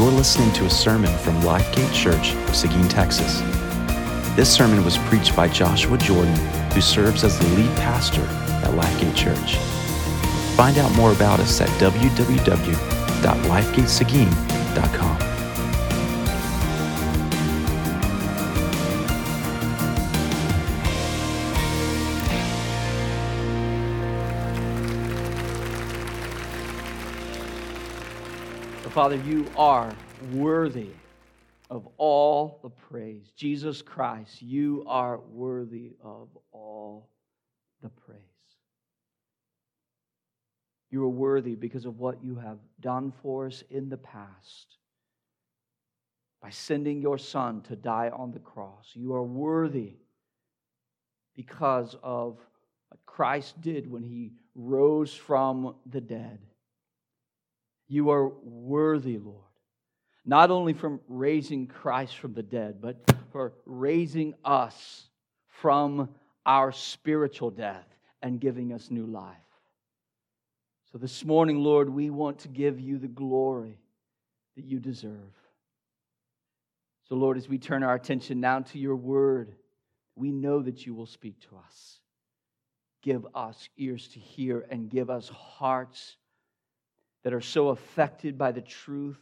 You're listening to a sermon from Lifegate Church of Seguin, Texas. This sermon was preached by Joshua Jordan, who serves as the lead pastor at Lifegate Church. Find out more about us at www.lifegateseguin.com. Father, you are worthy of all the praise. Jesus Christ, you are worthy of all the praise. You are worthy because of what you have done for us in the past by sending your Son to die on the cross. You are worthy because of what Christ did when he rose from the dead. You are worthy, Lord, not only from raising Christ from the dead, but for raising us from our spiritual death and giving us new life. So this morning, Lord, we want to give you the glory that you deserve. So, Lord, as we turn our attention now to your word, we know that you will speak to us. Give us ears to hear and give us hearts that are so affected by the truth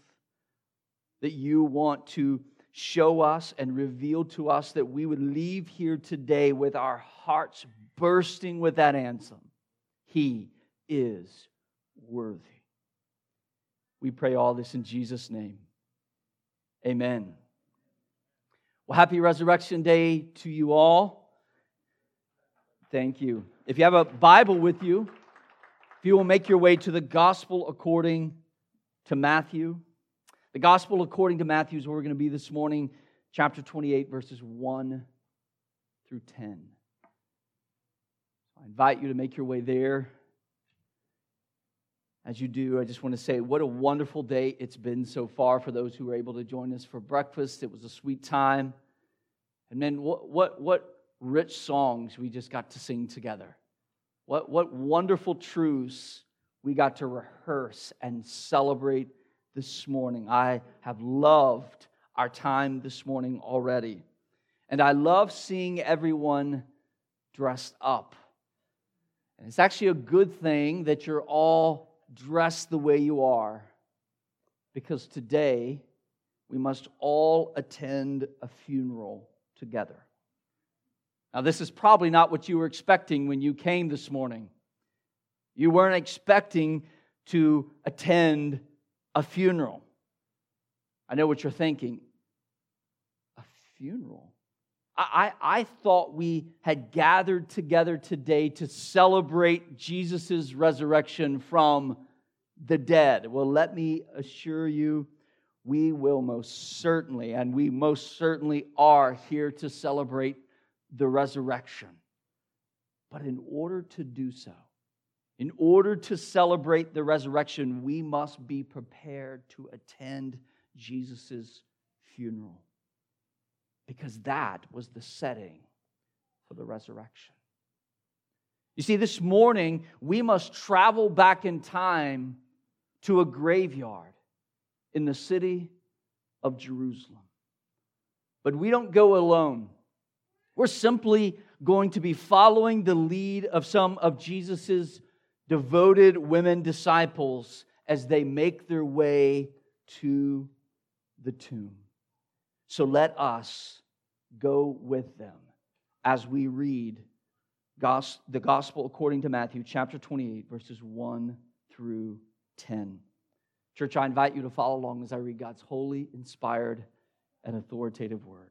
that you want to show us and reveal to us that we would leave here today with our hearts bursting with that anthem He is worthy. We pray all this in Jesus' name. Amen. Well, happy Resurrection Day to you all. Thank you. If you have a Bible with you, you will make your way to the Gospel according to Matthew, the Gospel according to Matthew is where we're going to be this morning, chapter 28, verses 1 through 10. I invite you to make your way there. As you do, I just want to say what a wonderful day it's been so far for those who were able to join us for breakfast. It was a sweet time. And then what, what, what rich songs we just got to sing together. What, what wonderful truths we got to rehearse and celebrate this morning. I have loved our time this morning already. And I love seeing everyone dressed up. And it's actually a good thing that you're all dressed the way you are, because today we must all attend a funeral together. Now, this is probably not what you were expecting when you came this morning. You weren't expecting to attend a funeral. I know what you're thinking. A funeral? I, I, I thought we had gathered together today to celebrate Jesus' resurrection from the dead. Well, let me assure you, we will most certainly, and we most certainly are here to celebrate the resurrection. But in order to do so, in order to celebrate the resurrection, we must be prepared to attend Jesus' funeral. Because that was the setting for the resurrection. You see, this morning, we must travel back in time to a graveyard in the city of Jerusalem. But we don't go alone. We're simply going to be following the lead of some of Jesus's devoted women disciples as they make their way to the tomb. So let us go with them as we read the gospel according to Matthew chapter 28, verses 1 through 10. Church, I invite you to follow along as I read God's holy, inspired, and authoritative word.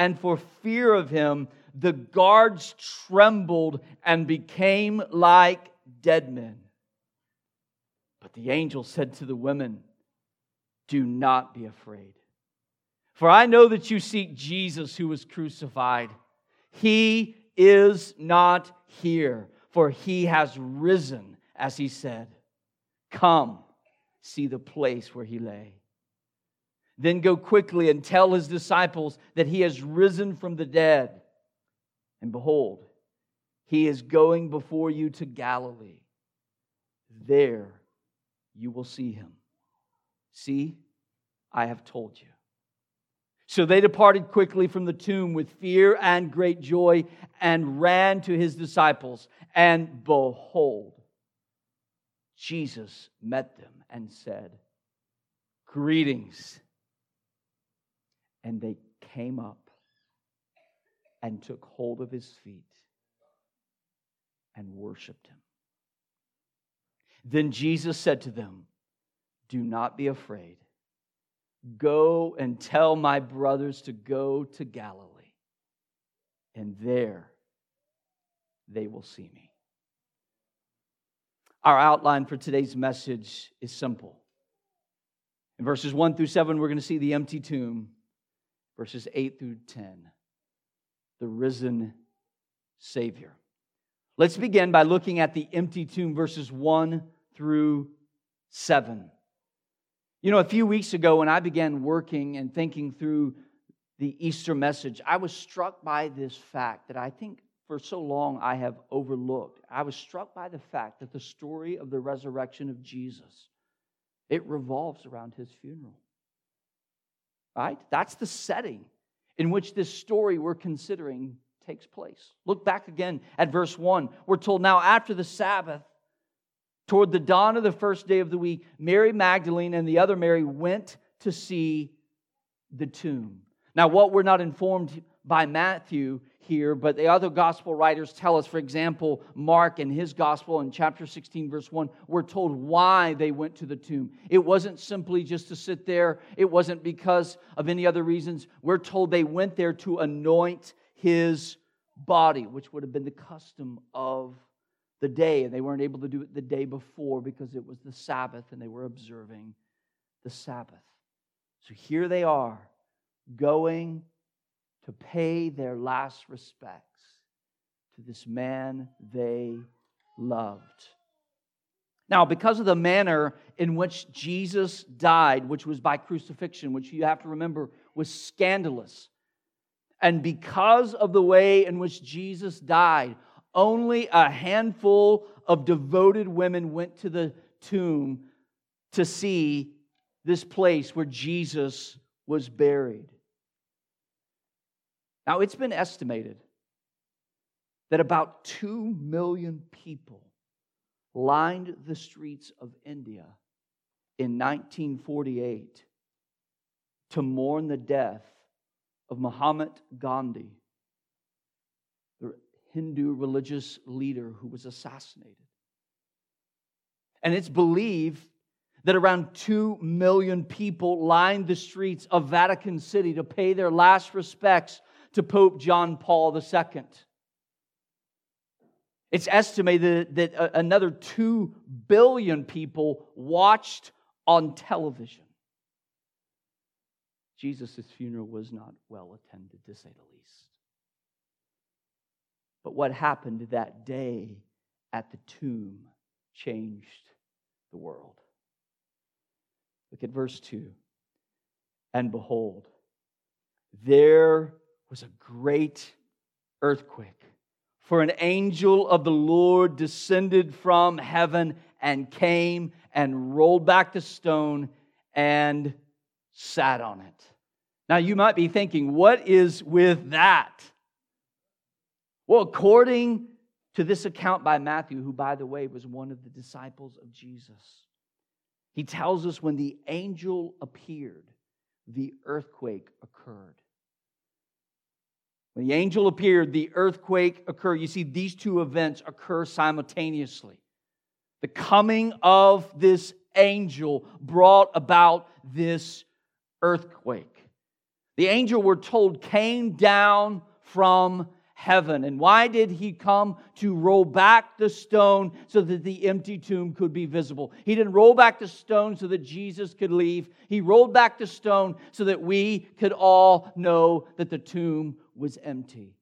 and for fear of him, the guards trembled and became like dead men. But the angel said to the women, Do not be afraid. For I know that you seek Jesus who was crucified. He is not here, for he has risen, as he said. Come, see the place where he lay. Then go quickly and tell his disciples that he has risen from the dead. And behold, he is going before you to Galilee. There you will see him. See, I have told you. So they departed quickly from the tomb with fear and great joy and ran to his disciples. And behold, Jesus met them and said, Greetings. And they came up and took hold of his feet and worshiped him. Then Jesus said to them, Do not be afraid. Go and tell my brothers to go to Galilee, and there they will see me. Our outline for today's message is simple. In verses 1 through 7, we're going to see the empty tomb. Verses 8 through 10, the risen Savior. Let's begin by looking at the empty tomb, verses 1 through 7. You know, a few weeks ago when I began working and thinking through the Easter message, I was struck by this fact that I think for so long I have overlooked. I was struck by the fact that the story of the resurrection of Jesus it revolves around his funeral. Right? That's the setting in which this story we're considering takes place. Look back again at verse 1. We're told now after the Sabbath Toward the dawn of the first day of the week, Mary Magdalene and the other Mary went to see the tomb. Now, what we're not informed by Matthew here, but the other gospel writers tell us, for example, Mark in his gospel in chapter 16, verse 1, we're told why they went to the tomb. It wasn't simply just to sit there, it wasn't because of any other reasons. We're told they went there to anoint his body, which would have been the custom of the day, and they weren't able to do it the day before because it was the Sabbath and they were observing the Sabbath. So here they are going to pay their last respects to this man they loved. Now, because of the manner in which Jesus died, which was by crucifixion, which you have to remember was scandalous, and because of the way in which Jesus died, only a handful of devoted women went to the tomb to see this place where Jesus was buried. Now, it's been estimated that about 2 million people lined the streets of India in 1948 to mourn the death of Mahatma Gandhi the Hindu religious leader who was assassinated. And it's believed that around 2 million people lined the streets of Vatican City to pay their last respects to Pope John Paul II. It's estimated that another 2 billion people watched on television. Jesus' funeral was not well attended, to say the least. But what happened that day at the tomb changed the world. Look at verse 2. And behold, there was a great earthquake, for an angel of the Lord descended from heaven and came and rolled back the stone and sat on it. Now, you might be thinking, what is with that? Well, according to this account by Matthew, who, by the way, was one of the disciples of Jesus, he tells us when the angel appeared, the earthquake occurred. When the angel appeared, the earthquake occurred. You see, these two events occur simultaneously. The coming of this angel brought about this earthquake. The angel, we're told, came down from heaven. And why did he come? To roll back the stone so that the empty tomb could be visible. He didn't roll back the stone so that Jesus could leave. He rolled back the stone so that we could all know that the tomb was empty.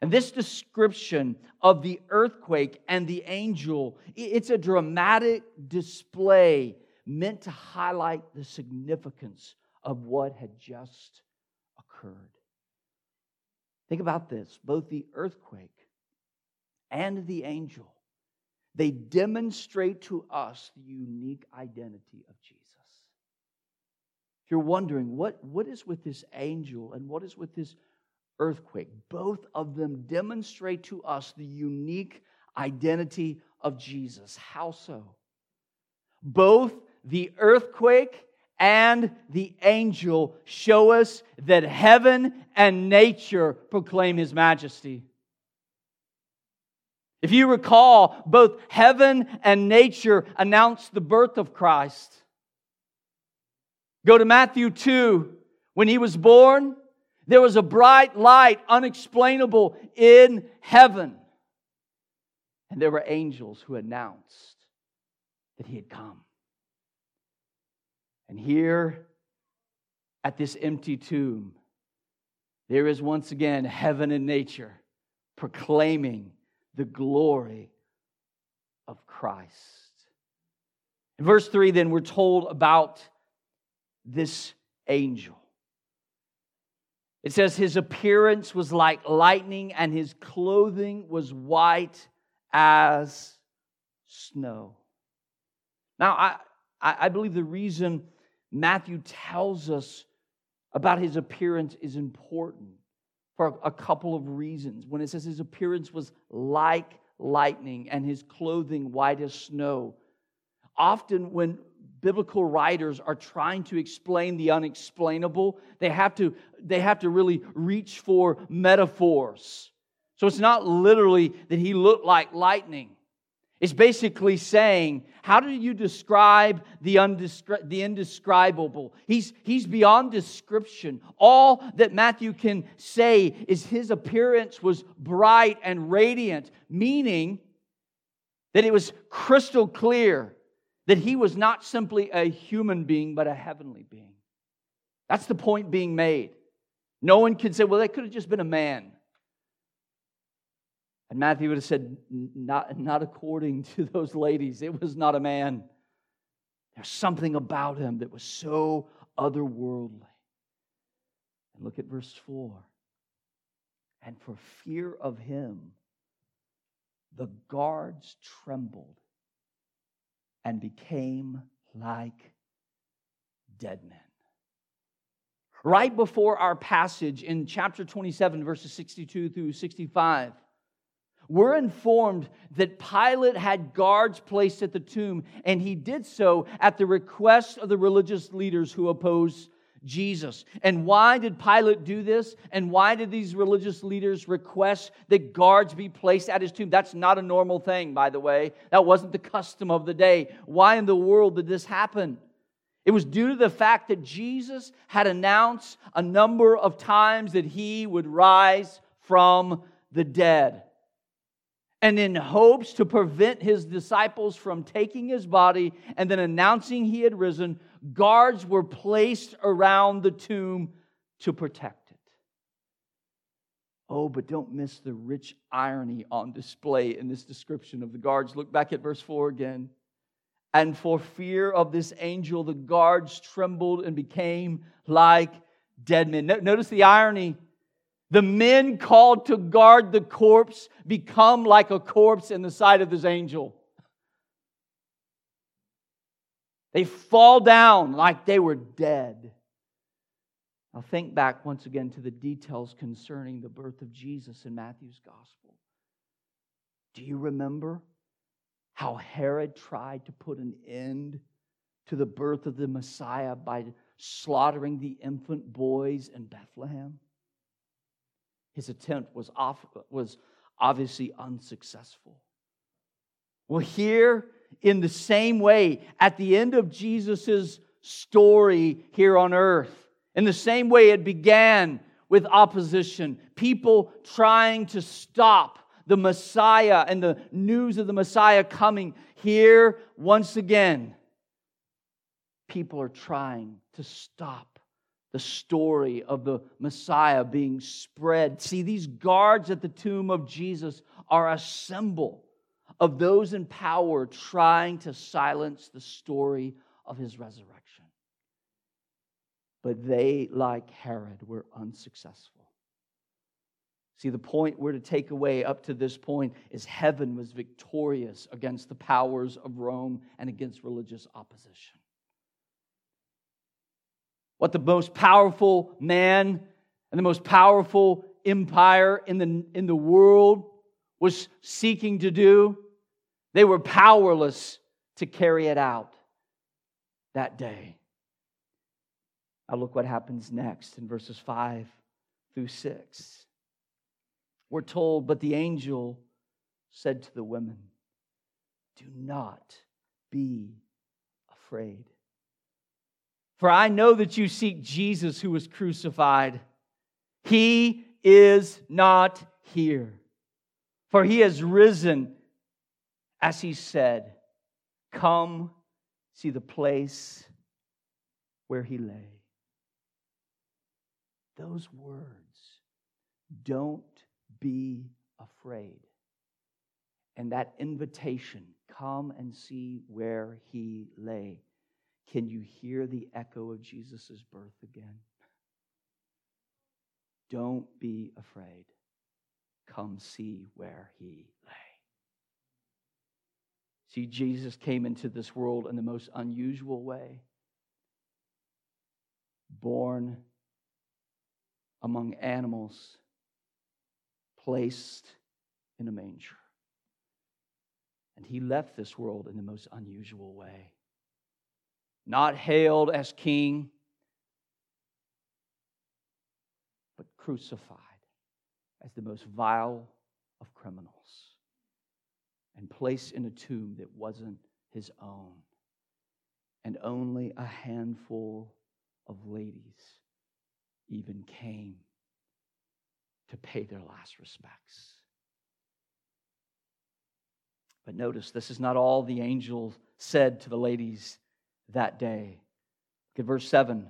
And this description of the earthquake and the angel, it's a dramatic display meant to highlight the significance of what had just occurred. Think about this both the earthquake and the angel, they demonstrate to us the unique identity of Jesus. If you're wondering, what, what is with this angel and what is with this earthquake? Both of them demonstrate to us the unique identity of Jesus. How so? Both the earthquake and the angel show us that heaven and nature proclaim his majesty. If you recall, both heaven and nature announced the birth of Christ. Go to Matthew 2. When he was born, there was a bright light, unexplainable, in heaven. And there were angels who announced that he had come. And here at this empty tomb, there is once again heaven and nature proclaiming the glory of Christ. In verse 3, then, we're told about this angel. It says, His appearance was like lightning, and his clothing was white as snow. Now, I, I believe the reason Matthew tells us about his appearance is important for a couple of reasons. When it says his appearance was like lightning and his clothing white as snow, often when biblical writers are trying to explain the unexplainable, they have to, they have to really reach for metaphors. So it's not literally that he looked like lightning. It's basically saying, how do you describe the, undescri- the indescribable? He's, he's beyond description. All that Matthew can say is his appearance was bright and radiant, meaning that it was crystal clear that he was not simply a human being, but a heavenly being. That's the point being made. No one can say, well, that could have just been a man. And Matthew would have said, not, not according to those ladies. It was not a man. There's something about him that was so otherworldly. And look at verse 4. And for fear of him, the guards trembled and became like dead men. Right before our passage in chapter 27, verses 62 through 65, we're informed that Pilate had guards placed at the tomb, and he did so at the request of the religious leaders who opposed Jesus. And why did Pilate do this? And why did these religious leaders request that guards be placed at his tomb? That's not a normal thing, by the way. That wasn't the custom of the day. Why in the world did this happen? It was due to the fact that Jesus had announced a number of times that he would rise from the dead and in hopes to prevent his disciples from taking his body and then announcing he had risen, guards were placed around the tomb to protect it. Oh, but don't miss the rich irony on display in this description of the guards. Look back at verse 4 again. And for fear of this angel, the guards trembled and became like dead men. Notice the irony the men called to guard the corpse become like a corpse in the sight of this angel. They fall down like they were dead. Now, think back once again to the details concerning the birth of Jesus in Matthew's gospel. Do you remember how Herod tried to put an end to the birth of the Messiah by slaughtering the infant boys in Bethlehem? his attempt was, off, was obviously unsuccessful. Well, here, in the same way, at the end of Jesus' story here on earth, in the same way it began with opposition, people trying to stop the Messiah and the news of the Messiah coming. Here, once again, people are trying to stop the story of the Messiah being spread. See, these guards at the tomb of Jesus are a symbol of those in power trying to silence the story of his resurrection. But they, like Herod, were unsuccessful. See, the point we're to take away up to this point is heaven was victorious against the powers of Rome and against religious opposition. What the most powerful man and the most powerful empire in the, in the world was seeking to do they were powerless to carry it out that day. Now, look what happens next in verses 5 through 6. We're told, but the angel said to the women, Do not be afraid. For I know that you seek Jesus who was crucified. He is not here, for he has risen as he said, Come see the place where he lay. Those words, don't be afraid. And that invitation, come and see where he lay. Can you hear the echo of Jesus' birth again? Don't be afraid. Come see where he lay. See, Jesus came into this world in the most unusual way. Born among animals, placed in a manger. And he left this world in the most unusual way. Not hailed as king, but crucified as the most vile of criminals and placed in a tomb that wasn't his own. And only a handful of ladies even came to pay their last respects. But notice, this is not all the angel said to the ladies that day. Look at verse 7.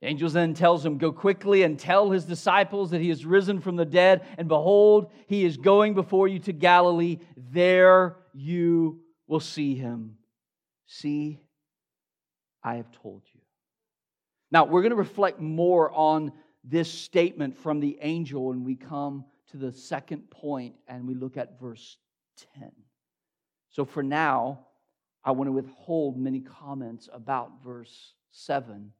The angel then tells him, Go quickly and tell his disciples that he is risen from the dead, and behold, he is going before you to Galilee. There you will see him. See, I have told you. Now, we're going to reflect more on this statement from the angel when we come to the second point and we look at verse 10. So, for now, I want to withhold many comments about verse 7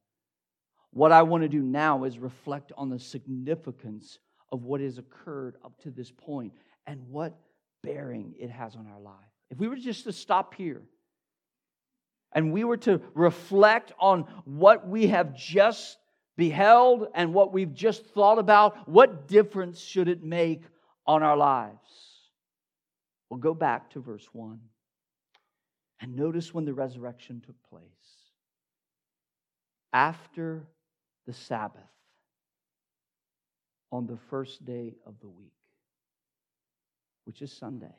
what I want to do now is reflect on the significance of what has occurred up to this point and what bearing it has on our life. If we were just to stop here and we were to reflect on what we have just beheld and what we've just thought about, what difference should it make on our lives? Well, go back to verse 1 and notice when the resurrection took place. After the Sabbath on the first day of the week, which is Sunday.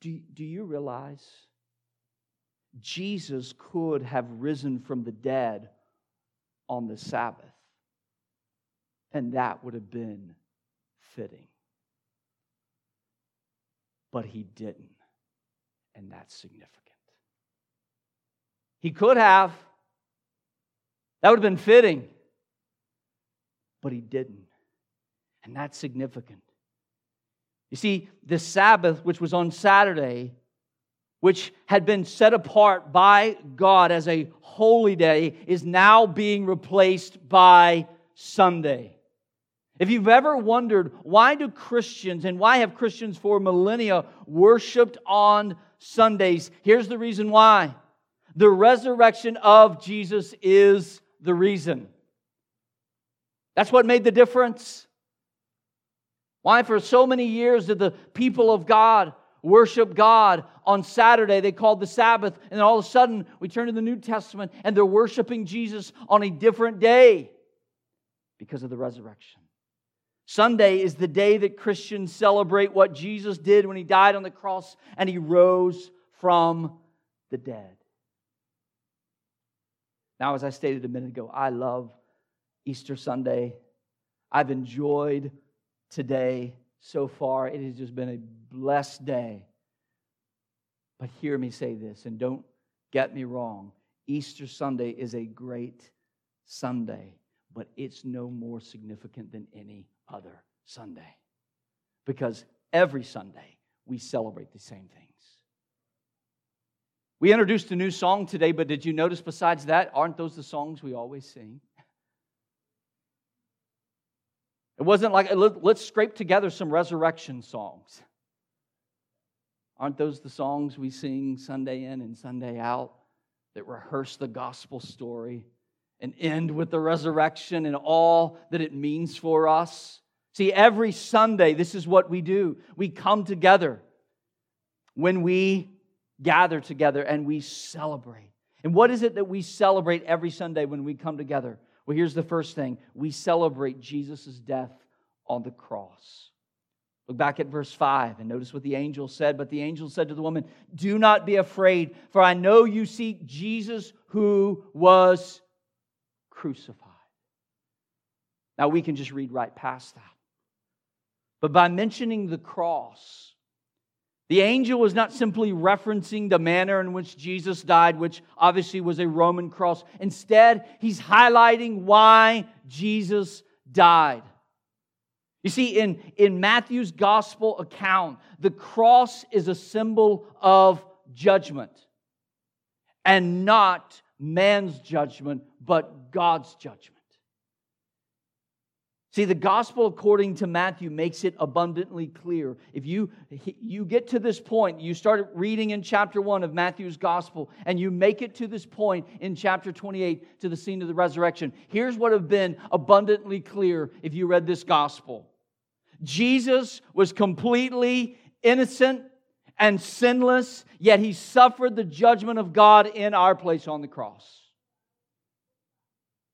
Do, do you realize Jesus could have risen from the dead on the Sabbath? And that would have been fitting. But he didn't. And that's significant. He could have. That would have been fitting. But he didn't. And that's significant. You see, the Sabbath, which was on Saturday, which had been set apart by God as a holy day, is now being replaced by Sunday. If you've ever wondered why do Christians and why have Christians for millennia worshiped on Sundays, here's the reason why. The resurrection of Jesus is the reason. That's what made the difference. Why, for so many years, did the people of God worship God on Saturday? They called the Sabbath, and then all of a sudden, we turn to the New Testament and they're worshiping Jesus on a different day. because of the resurrection. Sunday is the day that Christians celebrate what Jesus did when he died on the cross and he rose from the dead. Now, as I stated a minute ago, I love Easter Sunday. I've enjoyed today so far. It has just been a blessed day. But hear me say this, and don't get me wrong. Easter Sunday is a great Sunday, but it's no more significant than any other Sunday. Because every Sunday we celebrate the same things. We introduced a new song today, but did you notice besides that, aren't those the songs we always sing? It wasn't like, let's scrape together some resurrection songs. Aren't those the songs we sing Sunday in and Sunday out that rehearse the gospel story and end with the resurrection and all that it means for us? See, every Sunday, this is what we do. We come together when we gather together and we celebrate. And what is it that we celebrate every Sunday when we come together? Well, here's the first thing we celebrate Jesus' death on the cross. Look back at verse 5 and notice what the angel said. But the angel said to the woman, Do not be afraid, for I know you seek Jesus who was crucified. Now we can just read right past that. But by mentioning the cross, the angel was not simply referencing the manner in which Jesus died, which obviously was a Roman cross. Instead, he's highlighting why Jesus died. You see, in, in Matthew's gospel account, the cross is a symbol of judgment and not man's judgment, but God's judgment. See, the gospel according to Matthew makes it abundantly clear. If you, you get to this point, you start reading in chapter 1 of Matthew's gospel, and you make it to this point in chapter 28 to the scene of the resurrection, here's what have been abundantly clear if you read this gospel Jesus was completely innocent and sinless, yet he suffered the judgment of God in our place on the cross.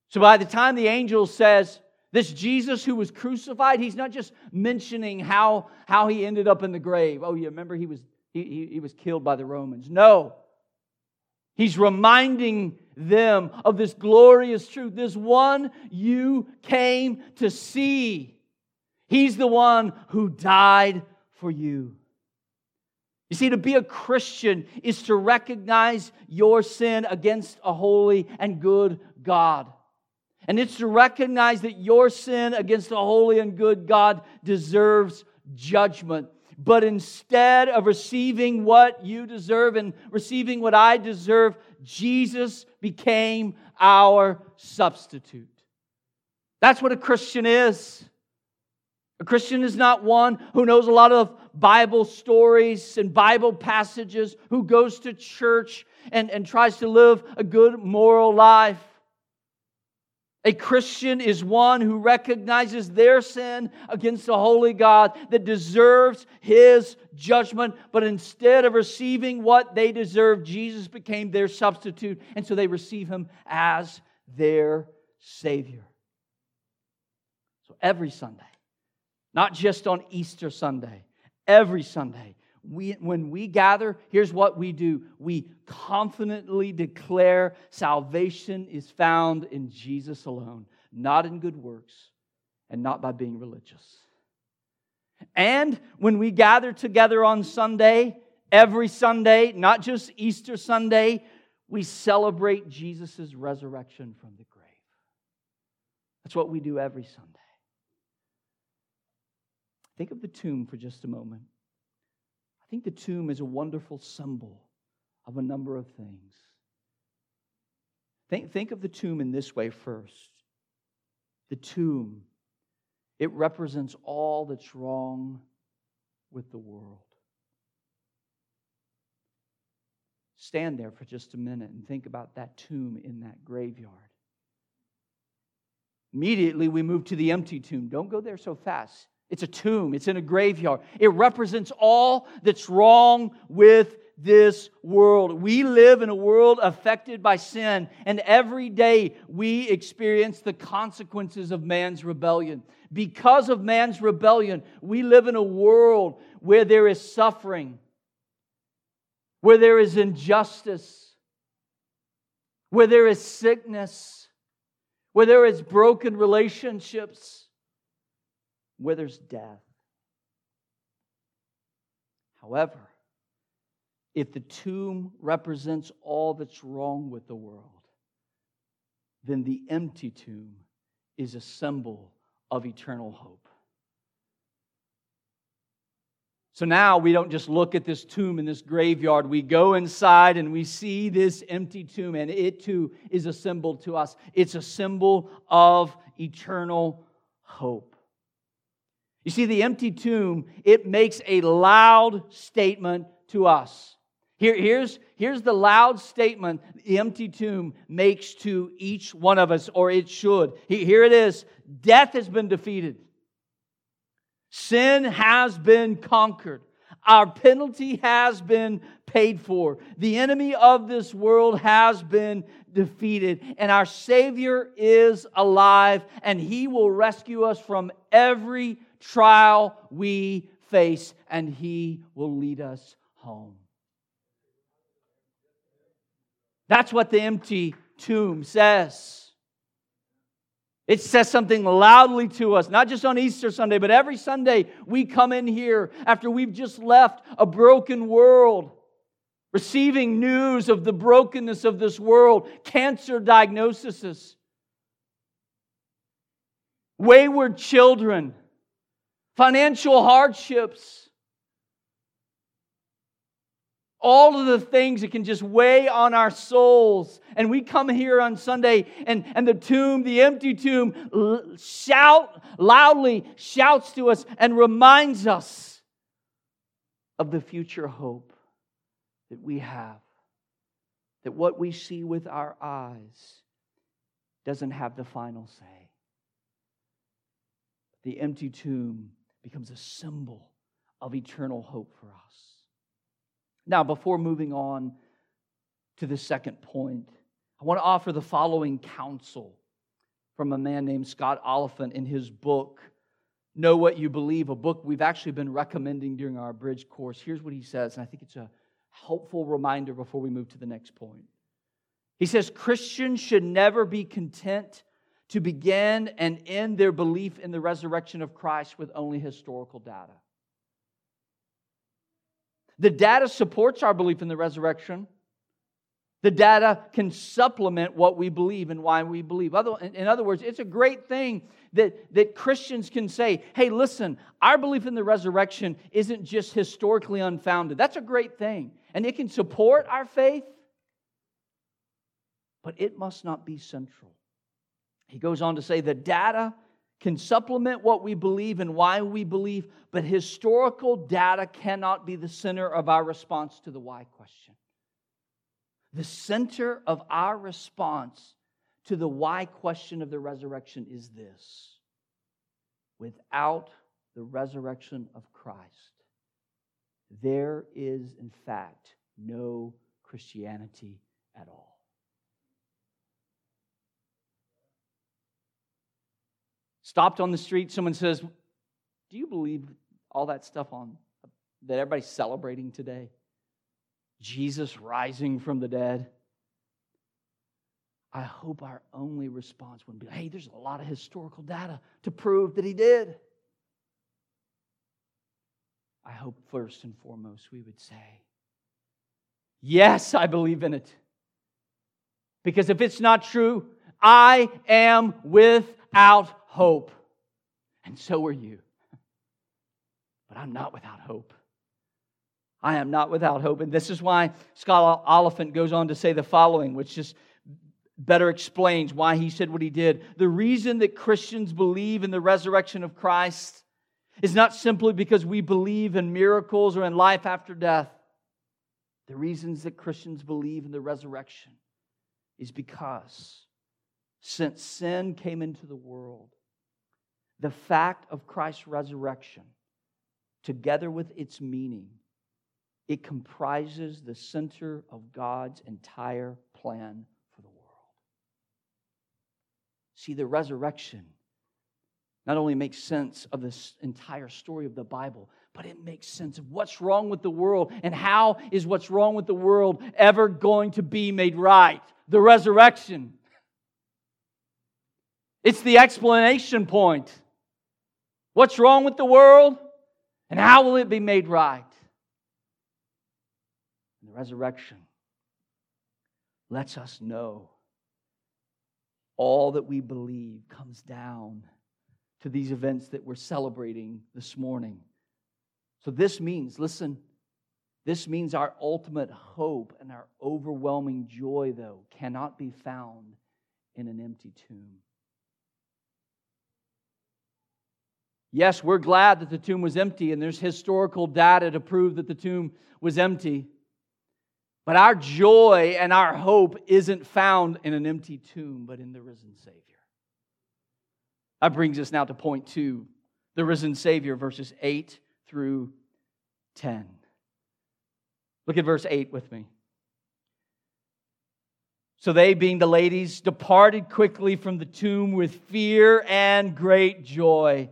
So by the time the angel says, this Jesus who was crucified, he's not just mentioning how, how he ended up in the grave. Oh, you remember he was, he, he, was killed by the Romans. No. He's reminding them of this glorious truth. This one you came to see. He's the one who died for you. You see, to be a Christian is to recognize your sin against a holy and good God. And it's to recognize that your sin against a holy and good God deserves judgment. But instead of receiving what you deserve and receiving what I deserve, Jesus became our substitute. That's what a Christian is. A Christian is not one who knows a lot of Bible stories and Bible passages, who goes to church and, and tries to live a good moral life. A Christian is one who recognizes their sin against a holy God that deserves his judgment, but instead of receiving what they deserve, Jesus became their substitute, and so they receive him as their Savior. So every Sunday, not just on Easter Sunday, every Sunday, we, when we gather, here's what we do we confidently declare salvation is found in Jesus alone, not in good works and not by being religious. And when we gather together on Sunday, every Sunday, not just Easter Sunday, we celebrate Jesus' resurrection from the grave. That's what we do every Sunday. Think of the tomb for just a moment. I think the tomb is a wonderful symbol of a number of things. Think, think of the tomb in this way first. The tomb, it represents all that's wrong with the world. Stand there for just a minute and think about that tomb in that graveyard. Immediately, we move to the empty tomb. Don't go there so fast. It's a tomb, it's in a graveyard. It represents all that's wrong with this world. We live in a world affected by sin, and every day we experience the consequences of man's rebellion. Because of man's rebellion, we live in a world where there is suffering, where there is injustice, where there is sickness, where there is broken relationships, where there's death. However, if the tomb represents all that's wrong with the world, then the empty tomb is a symbol of eternal hope. So now we don't just look at this tomb in this graveyard. We go inside and we see this empty tomb, and it too is a symbol to us. It's a symbol of eternal hope. You see, the empty tomb, it makes a loud statement to us. Here, here's, here's the loud statement the empty tomb makes to each one of us, or it should. Here it is Death has been defeated, sin has been conquered. Our penalty has been paid for. The enemy of this world has been defeated, and our Savior is alive, and He will rescue us from every trial we face, and He will lead us home. That's what the empty tomb says. It says something loudly to us, not just on Easter Sunday, but every Sunday we come in here after we've just left a broken world, receiving news of the brokenness of this world, cancer diagnoses, wayward children, financial hardships all of the things that can just weigh on our souls. And we come here on Sunday, and, and the tomb, the empty tomb, shout loudly, shouts to us and reminds us of the future hope that we have. That what we see with our eyes doesn't have the final say. The empty tomb becomes a symbol of eternal hope for us. Now, before moving on to the second point, I want to offer the following counsel from a man named Scott Oliphint in his book, Know What You Believe, a book we've actually been recommending during our bridge course. Here's what he says, and I think it's a helpful reminder before we move to the next point. He says Christians should never be content to begin and end their belief in the resurrection of Christ with only historical data. The data supports our belief in the resurrection. The data can supplement what we believe and why we believe. In other words, it's a great thing that, that Christians can say, hey, listen, our belief in the resurrection isn't just historically unfounded. That's a great thing. And it can support our faith, but it must not be central. He goes on to say the data can supplement what we believe and why we believe, but historical data cannot be the center of our response to the why question. The center of our response to the why question of the resurrection is this without the resurrection of Christ, there is, in fact, no Christianity at all. Stopped on the street, someone says, Do you believe all that stuff on that everybody's celebrating today? Jesus rising from the dead. I hope our only response would be, hey, there's a lot of historical data to prove that he did. I hope first and foremost we would say, yes, I believe in it. Because if it's not true, I am without hope. And so are you. But I'm not without hope. I am not without hope. And this is why Scott Oliphint goes on to say the following, which just better explains why he said what he did. The reason that Christians believe in the resurrection of Christ is not simply because we believe in miracles or in life after death. The reasons that Christians believe in the resurrection is because since sin came into the world, the fact of Christ's resurrection, together with its meaning, it comprises the center of God's entire plan for the world. See, the resurrection not only makes sense of this entire story of the Bible, but it makes sense of what's wrong with the world and how is what's wrong with the world ever going to be made right? The resurrection. It's the explanation point. What's wrong with the world and how will it be made right? And the resurrection lets us know all that we believe comes down to these events that we're celebrating this morning. So, this means, listen, this means our ultimate hope and our overwhelming joy, though, cannot be found in an empty tomb. Yes, we're glad that the tomb was empty, and there's historical data to prove that the tomb was empty. But our joy and our hope isn't found in an empty tomb, but in the risen Savior. That brings us now to point two the risen Savior, verses 8 through 10. Look at verse 8 with me. So they, being the ladies, departed quickly from the tomb with fear and great joy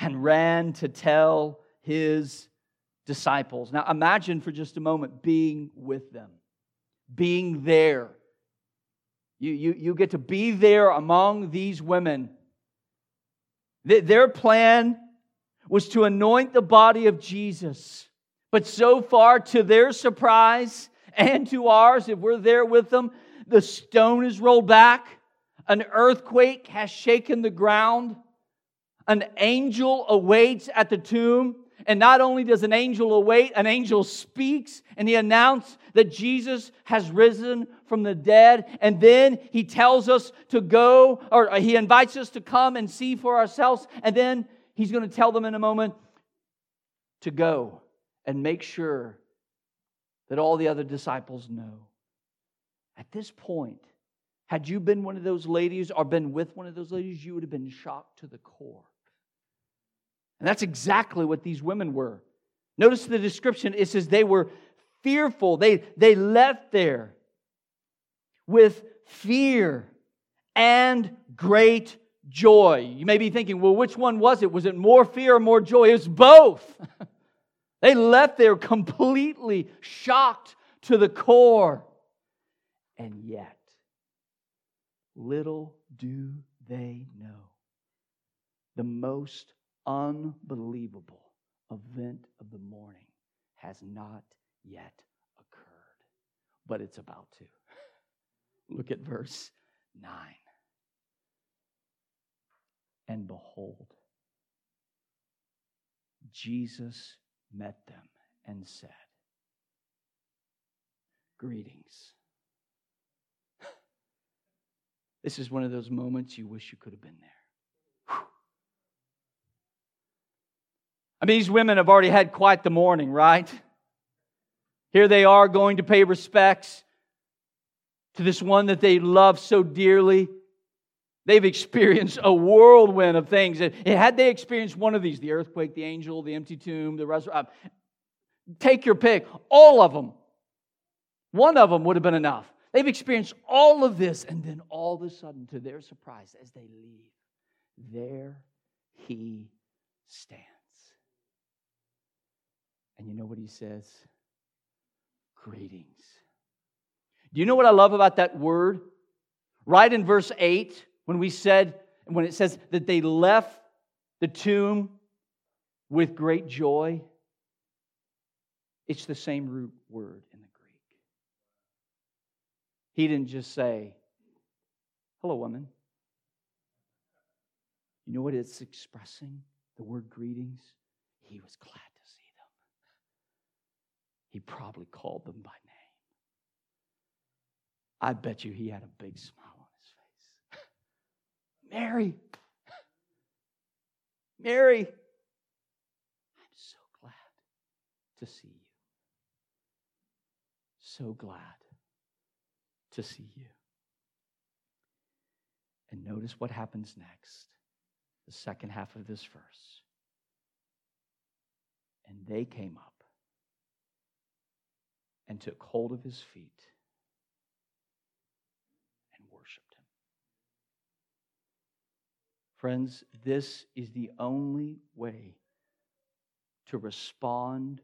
and ran to tell his disciples. Now imagine for just a moment being with them, being there. You, you, you get to be there among these women. Their plan was to anoint the body of Jesus. But so far, to their surprise and to ours, if we're there with them, the stone is rolled back, an earthquake has shaken the ground, an angel awaits at the tomb. And not only does an angel await, an angel speaks and he announces that Jesus has risen from the dead. And then he tells us to go, or he invites us to come and see for ourselves. And then he's going to tell them in a moment to go and make sure that all the other disciples know. At this point, had you been one of those ladies or been with one of those ladies, you would have been shocked to the core. And that's exactly what these women were. Notice the description it says they were fearful. They, they left there with fear and great joy. You may be thinking, well, which one was it? Was it more fear or more joy? It was both. they left there completely shocked to the core. And yet, little do they know the most unbelievable event of the morning has not yet occurred, but it's about to. Look at verse 9. And behold, Jesus met them and said, Greetings. This is one of those moments you wish you could have been there. I mean, these women have already had quite the morning, right? Here they are going to pay respects to this one that they love so dearly. They've experienced a whirlwind of things. Had they experienced one of these, the earthquake, the angel, the empty tomb, the resurrection, uh, take your pick, all of them, one of them would have been enough. They've experienced all of this, and then all of a sudden, to their surprise, as they leave, there he stands. And you know what he says? Greetings. Do you know what I love about that word? Right in verse 8, when we said, when it says that they left the tomb with great joy, it's the same root word in the Greek. He didn't just say, Hello, woman. You know what it's expressing? The word greetings? He was glad he probably called them by name. I bet you he had a big smile on his face. Mary, Mary, I'm so glad to see you. So glad to see you. And notice what happens next, the second half of this verse. And they came up and took hold of his feet and worshiped him. Friends, this is the only way to respond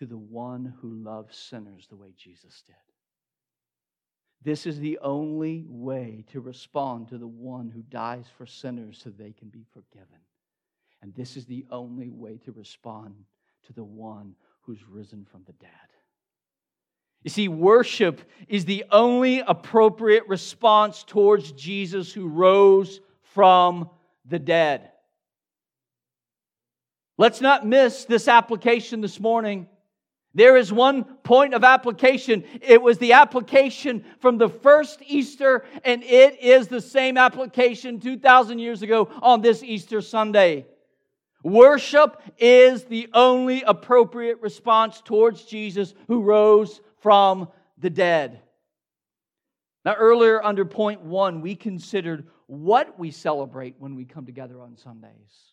to the one who loves sinners the way Jesus did. This is the only way to respond to the one who dies for sinners so they can be forgiven. And this is the only way to respond to the one who's risen from the dead. You see, worship is the only appropriate response towards Jesus who rose from the dead. Let's not miss this application this morning. There is one point of application. It was the application from the first Easter, and it is the same application 2,000 years ago on this Easter Sunday. Worship is the only appropriate response towards Jesus who rose from the dead. Now, earlier under point one, we considered what we celebrate when we come together on Sundays.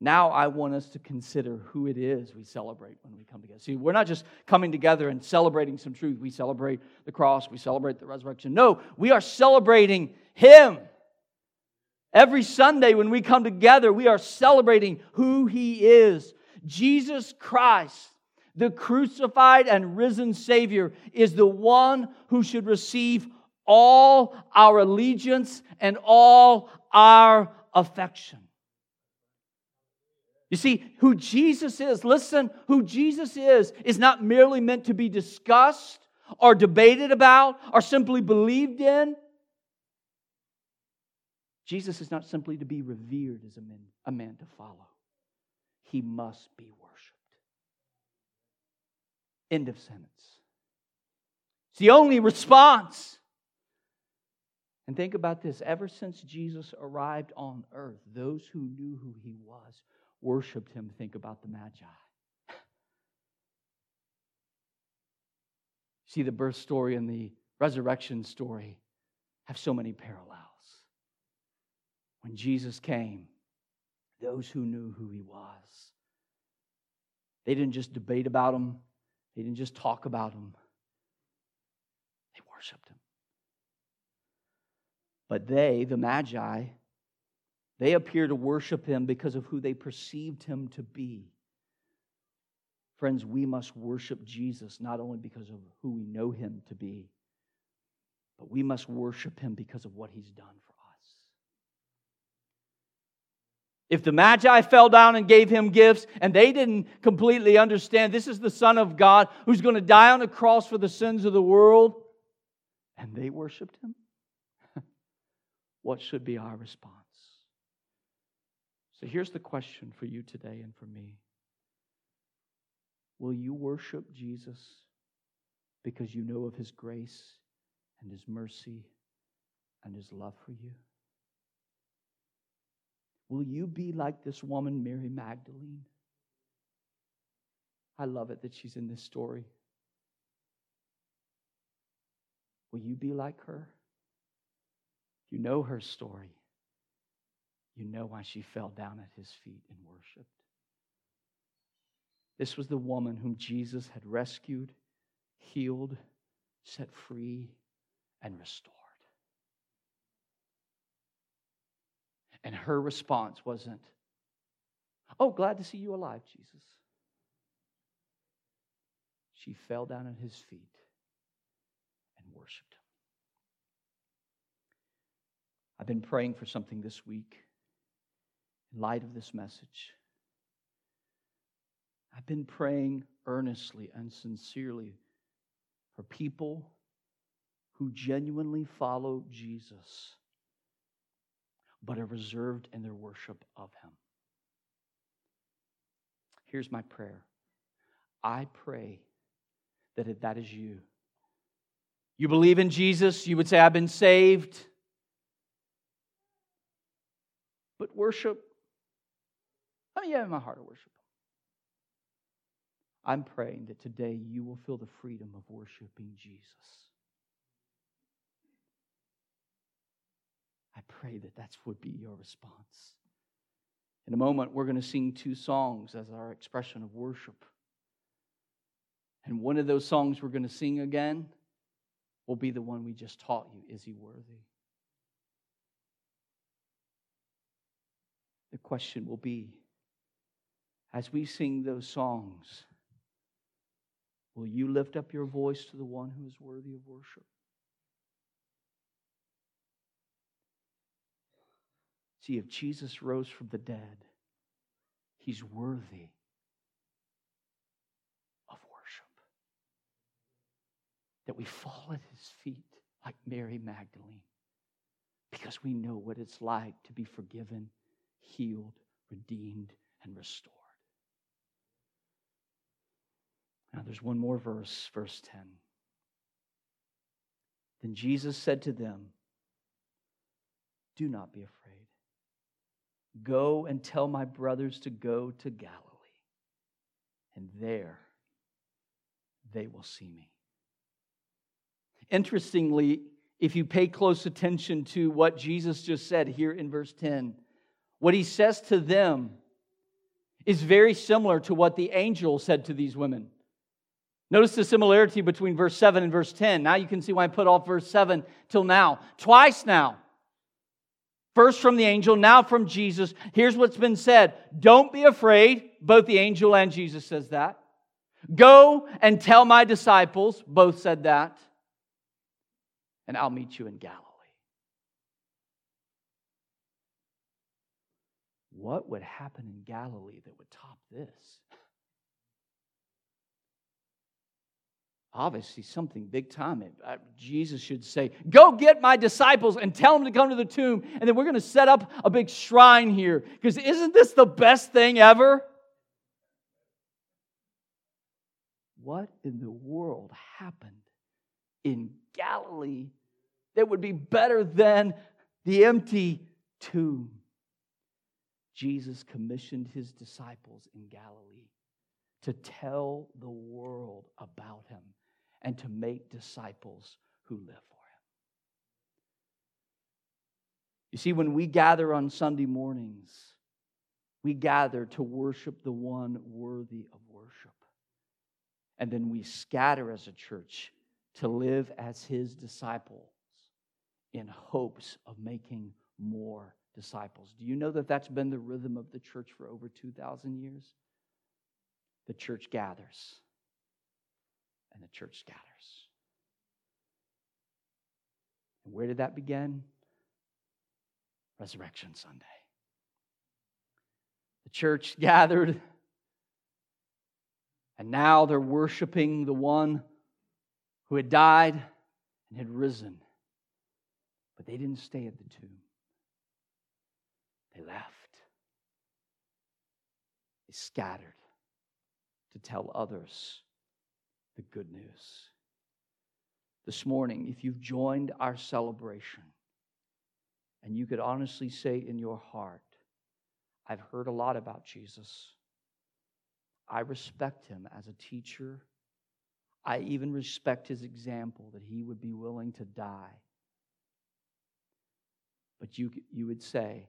Now, I want us to consider who it is we celebrate when we come together. See, we're not just coming together and celebrating some truth. We celebrate the cross, we celebrate the resurrection. No, we are celebrating Him. Every Sunday when we come together, we are celebrating who He is. Jesus Christ, the crucified and risen Savior, is the one who should receive all our allegiance and all our affection. You see, who Jesus is, listen, who Jesus is, is not merely meant to be discussed or debated about or simply believed in. Jesus is not simply to be revered as a man, a man to follow, he must be worshiped. End of sentence. It's the only response. And think about this ever since Jesus arrived on earth, those who knew who he was worshiped him, think about the Magi. See, the birth story and the resurrection story have so many parallels. When Jesus came, those who knew who he was, they didn't just debate about him, they didn't just talk about him, they worshiped him. But they, the Magi, they appear to worship him because of who they perceived him to be. Friends, we must worship Jesus not only because of who we know him to be, but we must worship him because of what he's done for us. If the Magi fell down and gave him gifts and they didn't completely understand this is the Son of God who's going to die on the cross for the sins of the world, and they worshiped him, what should be our response? So here's the question for you today and for me Will you worship Jesus because you know of his grace and his mercy and his love for you? Will you be like this woman, Mary Magdalene? I love it that she's in this story. Will you be like her? You know her story you know why she fell down at his feet and worshiped. This was the woman whom Jesus had rescued, healed, set free, and restored. And her response wasn't, Oh, glad to see you alive, Jesus. She fell down at his feet and worshiped him. I've been praying for something this week in light of this message. I've been praying earnestly and sincerely for people who genuinely follow Jesus but are reserved in their worship of Him. Here's my prayer I pray that if that is you, you believe in Jesus, you would say, I've been saved. But worship I mean, yeah, in my heart I worship I'm praying that today you will feel the freedom of worshiping Jesus. Pray that that would be your response. In a moment, we're going to sing two songs as our expression of worship. And one of those songs we're going to sing again will be the one we just taught you Is he worthy? The question will be as we sing those songs, will you lift up your voice to the one who is worthy of worship? See, if Jesus rose from the dead, he's worthy of worship. That we fall at his feet like Mary Magdalene because we know what it's like to be forgiven, healed, redeemed, and restored. Now, there's one more verse, verse 10. Then Jesus said to them, Do not be afraid. Go and tell my brothers to go to Galilee, and there they will see me. Interestingly, if you pay close attention to what Jesus just said here in verse 10, what he says to them is very similar to what the angel said to these women. Notice the similarity between verse 7 and verse 10. Now you can see why I put off verse 7 till now. Twice now. First from the angel, now from Jesus. Here's what's been said Don't be afraid. Both the angel and Jesus says that. Go and tell my disciples, both said that. And I'll meet you in Galilee. What would happen in Galilee that would top this? Obviously something big time. Uh, Jesus should say, Go get my disciples and tell them to come to the tomb, and then we're going to set up a big shrine here. Because isn't this the best thing ever? What in the world happened in Galilee that would be better than the empty tomb? Jesus commissioned his disciples in Galilee to tell the world about him and to make disciples who live for him. You see, when we gather on Sunday mornings, we gather to worship the one worthy of worship. And then we scatter as a church to live as his disciples in hopes of making more disciples. Do you know that that's been the rhythm of the church for over 2,000 years? The church gathers and the church scatters. And where did that begin? Resurrection Sunday. The church gathered, and now they're worshiping the one who had died and had risen. But they didn't stay at the tomb, they left. They scattered to tell others the good news. This morning, if you've joined our celebration, and you could honestly say in your heart, I've heard a lot about Jesus. I respect him as a teacher. I even respect his example that he would be willing to die. But you, you would say,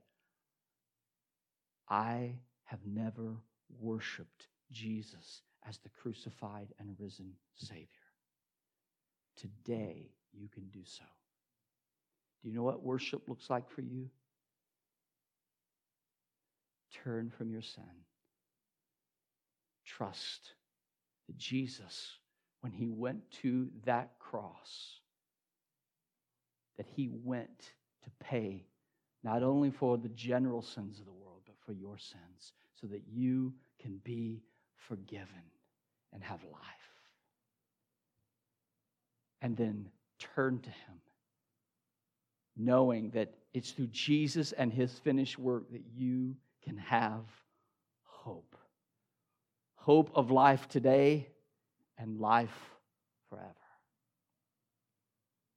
I have never worshiped Jesus as the crucified and risen Savior. Today, you can do so. Do you know what worship looks like for you? Turn from your sin. Trust that Jesus, when he went to that cross, that he went to pay not only for the general sins of the world, but for your sins, so that you can be forgiven and have life. And then turn to Him, knowing that it's through Jesus and His finished work that you can have hope. Hope of life today and life forever.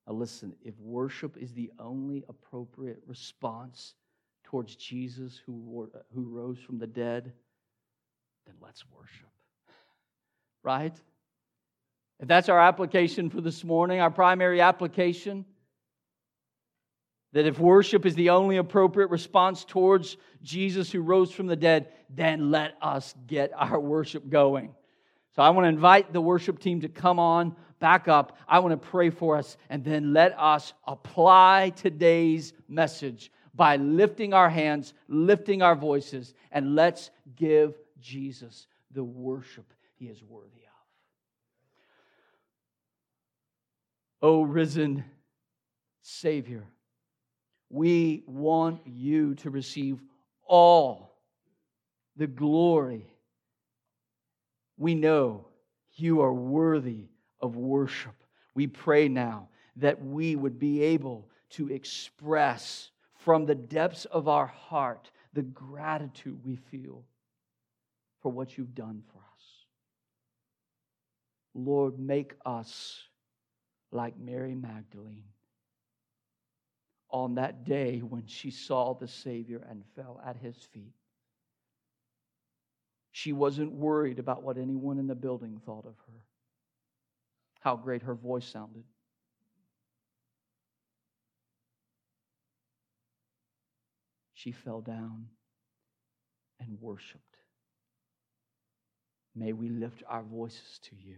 Now, listen, if worship is the only appropriate response towards Jesus who, who rose from the dead, then let's worship right? If that's our application for this morning, our primary application, that if worship is the only appropriate response towards Jesus who rose from the dead, then let us get our worship going. So I want to invite the worship team to come on back up. I want to pray for us, and then let us apply today's message by lifting our hands, lifting our voices, and let's give Jesus the worship he is worthy of. O risen Savior, we want you to receive all the glory. We know you are worthy of worship. We pray now that we would be able to express from the depths of our heart the gratitude we feel for what you've done for us. Lord, make us like Mary Magdalene on that day when she saw the Savior and fell at his feet. She wasn't worried about what anyone in the building thought of her, how great her voice sounded. She fell down and worshiped. May we lift our voices to you.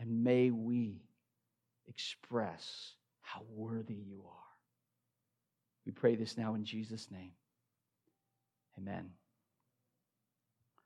And may we express how worthy you are. We pray this now in Jesus' name. Amen.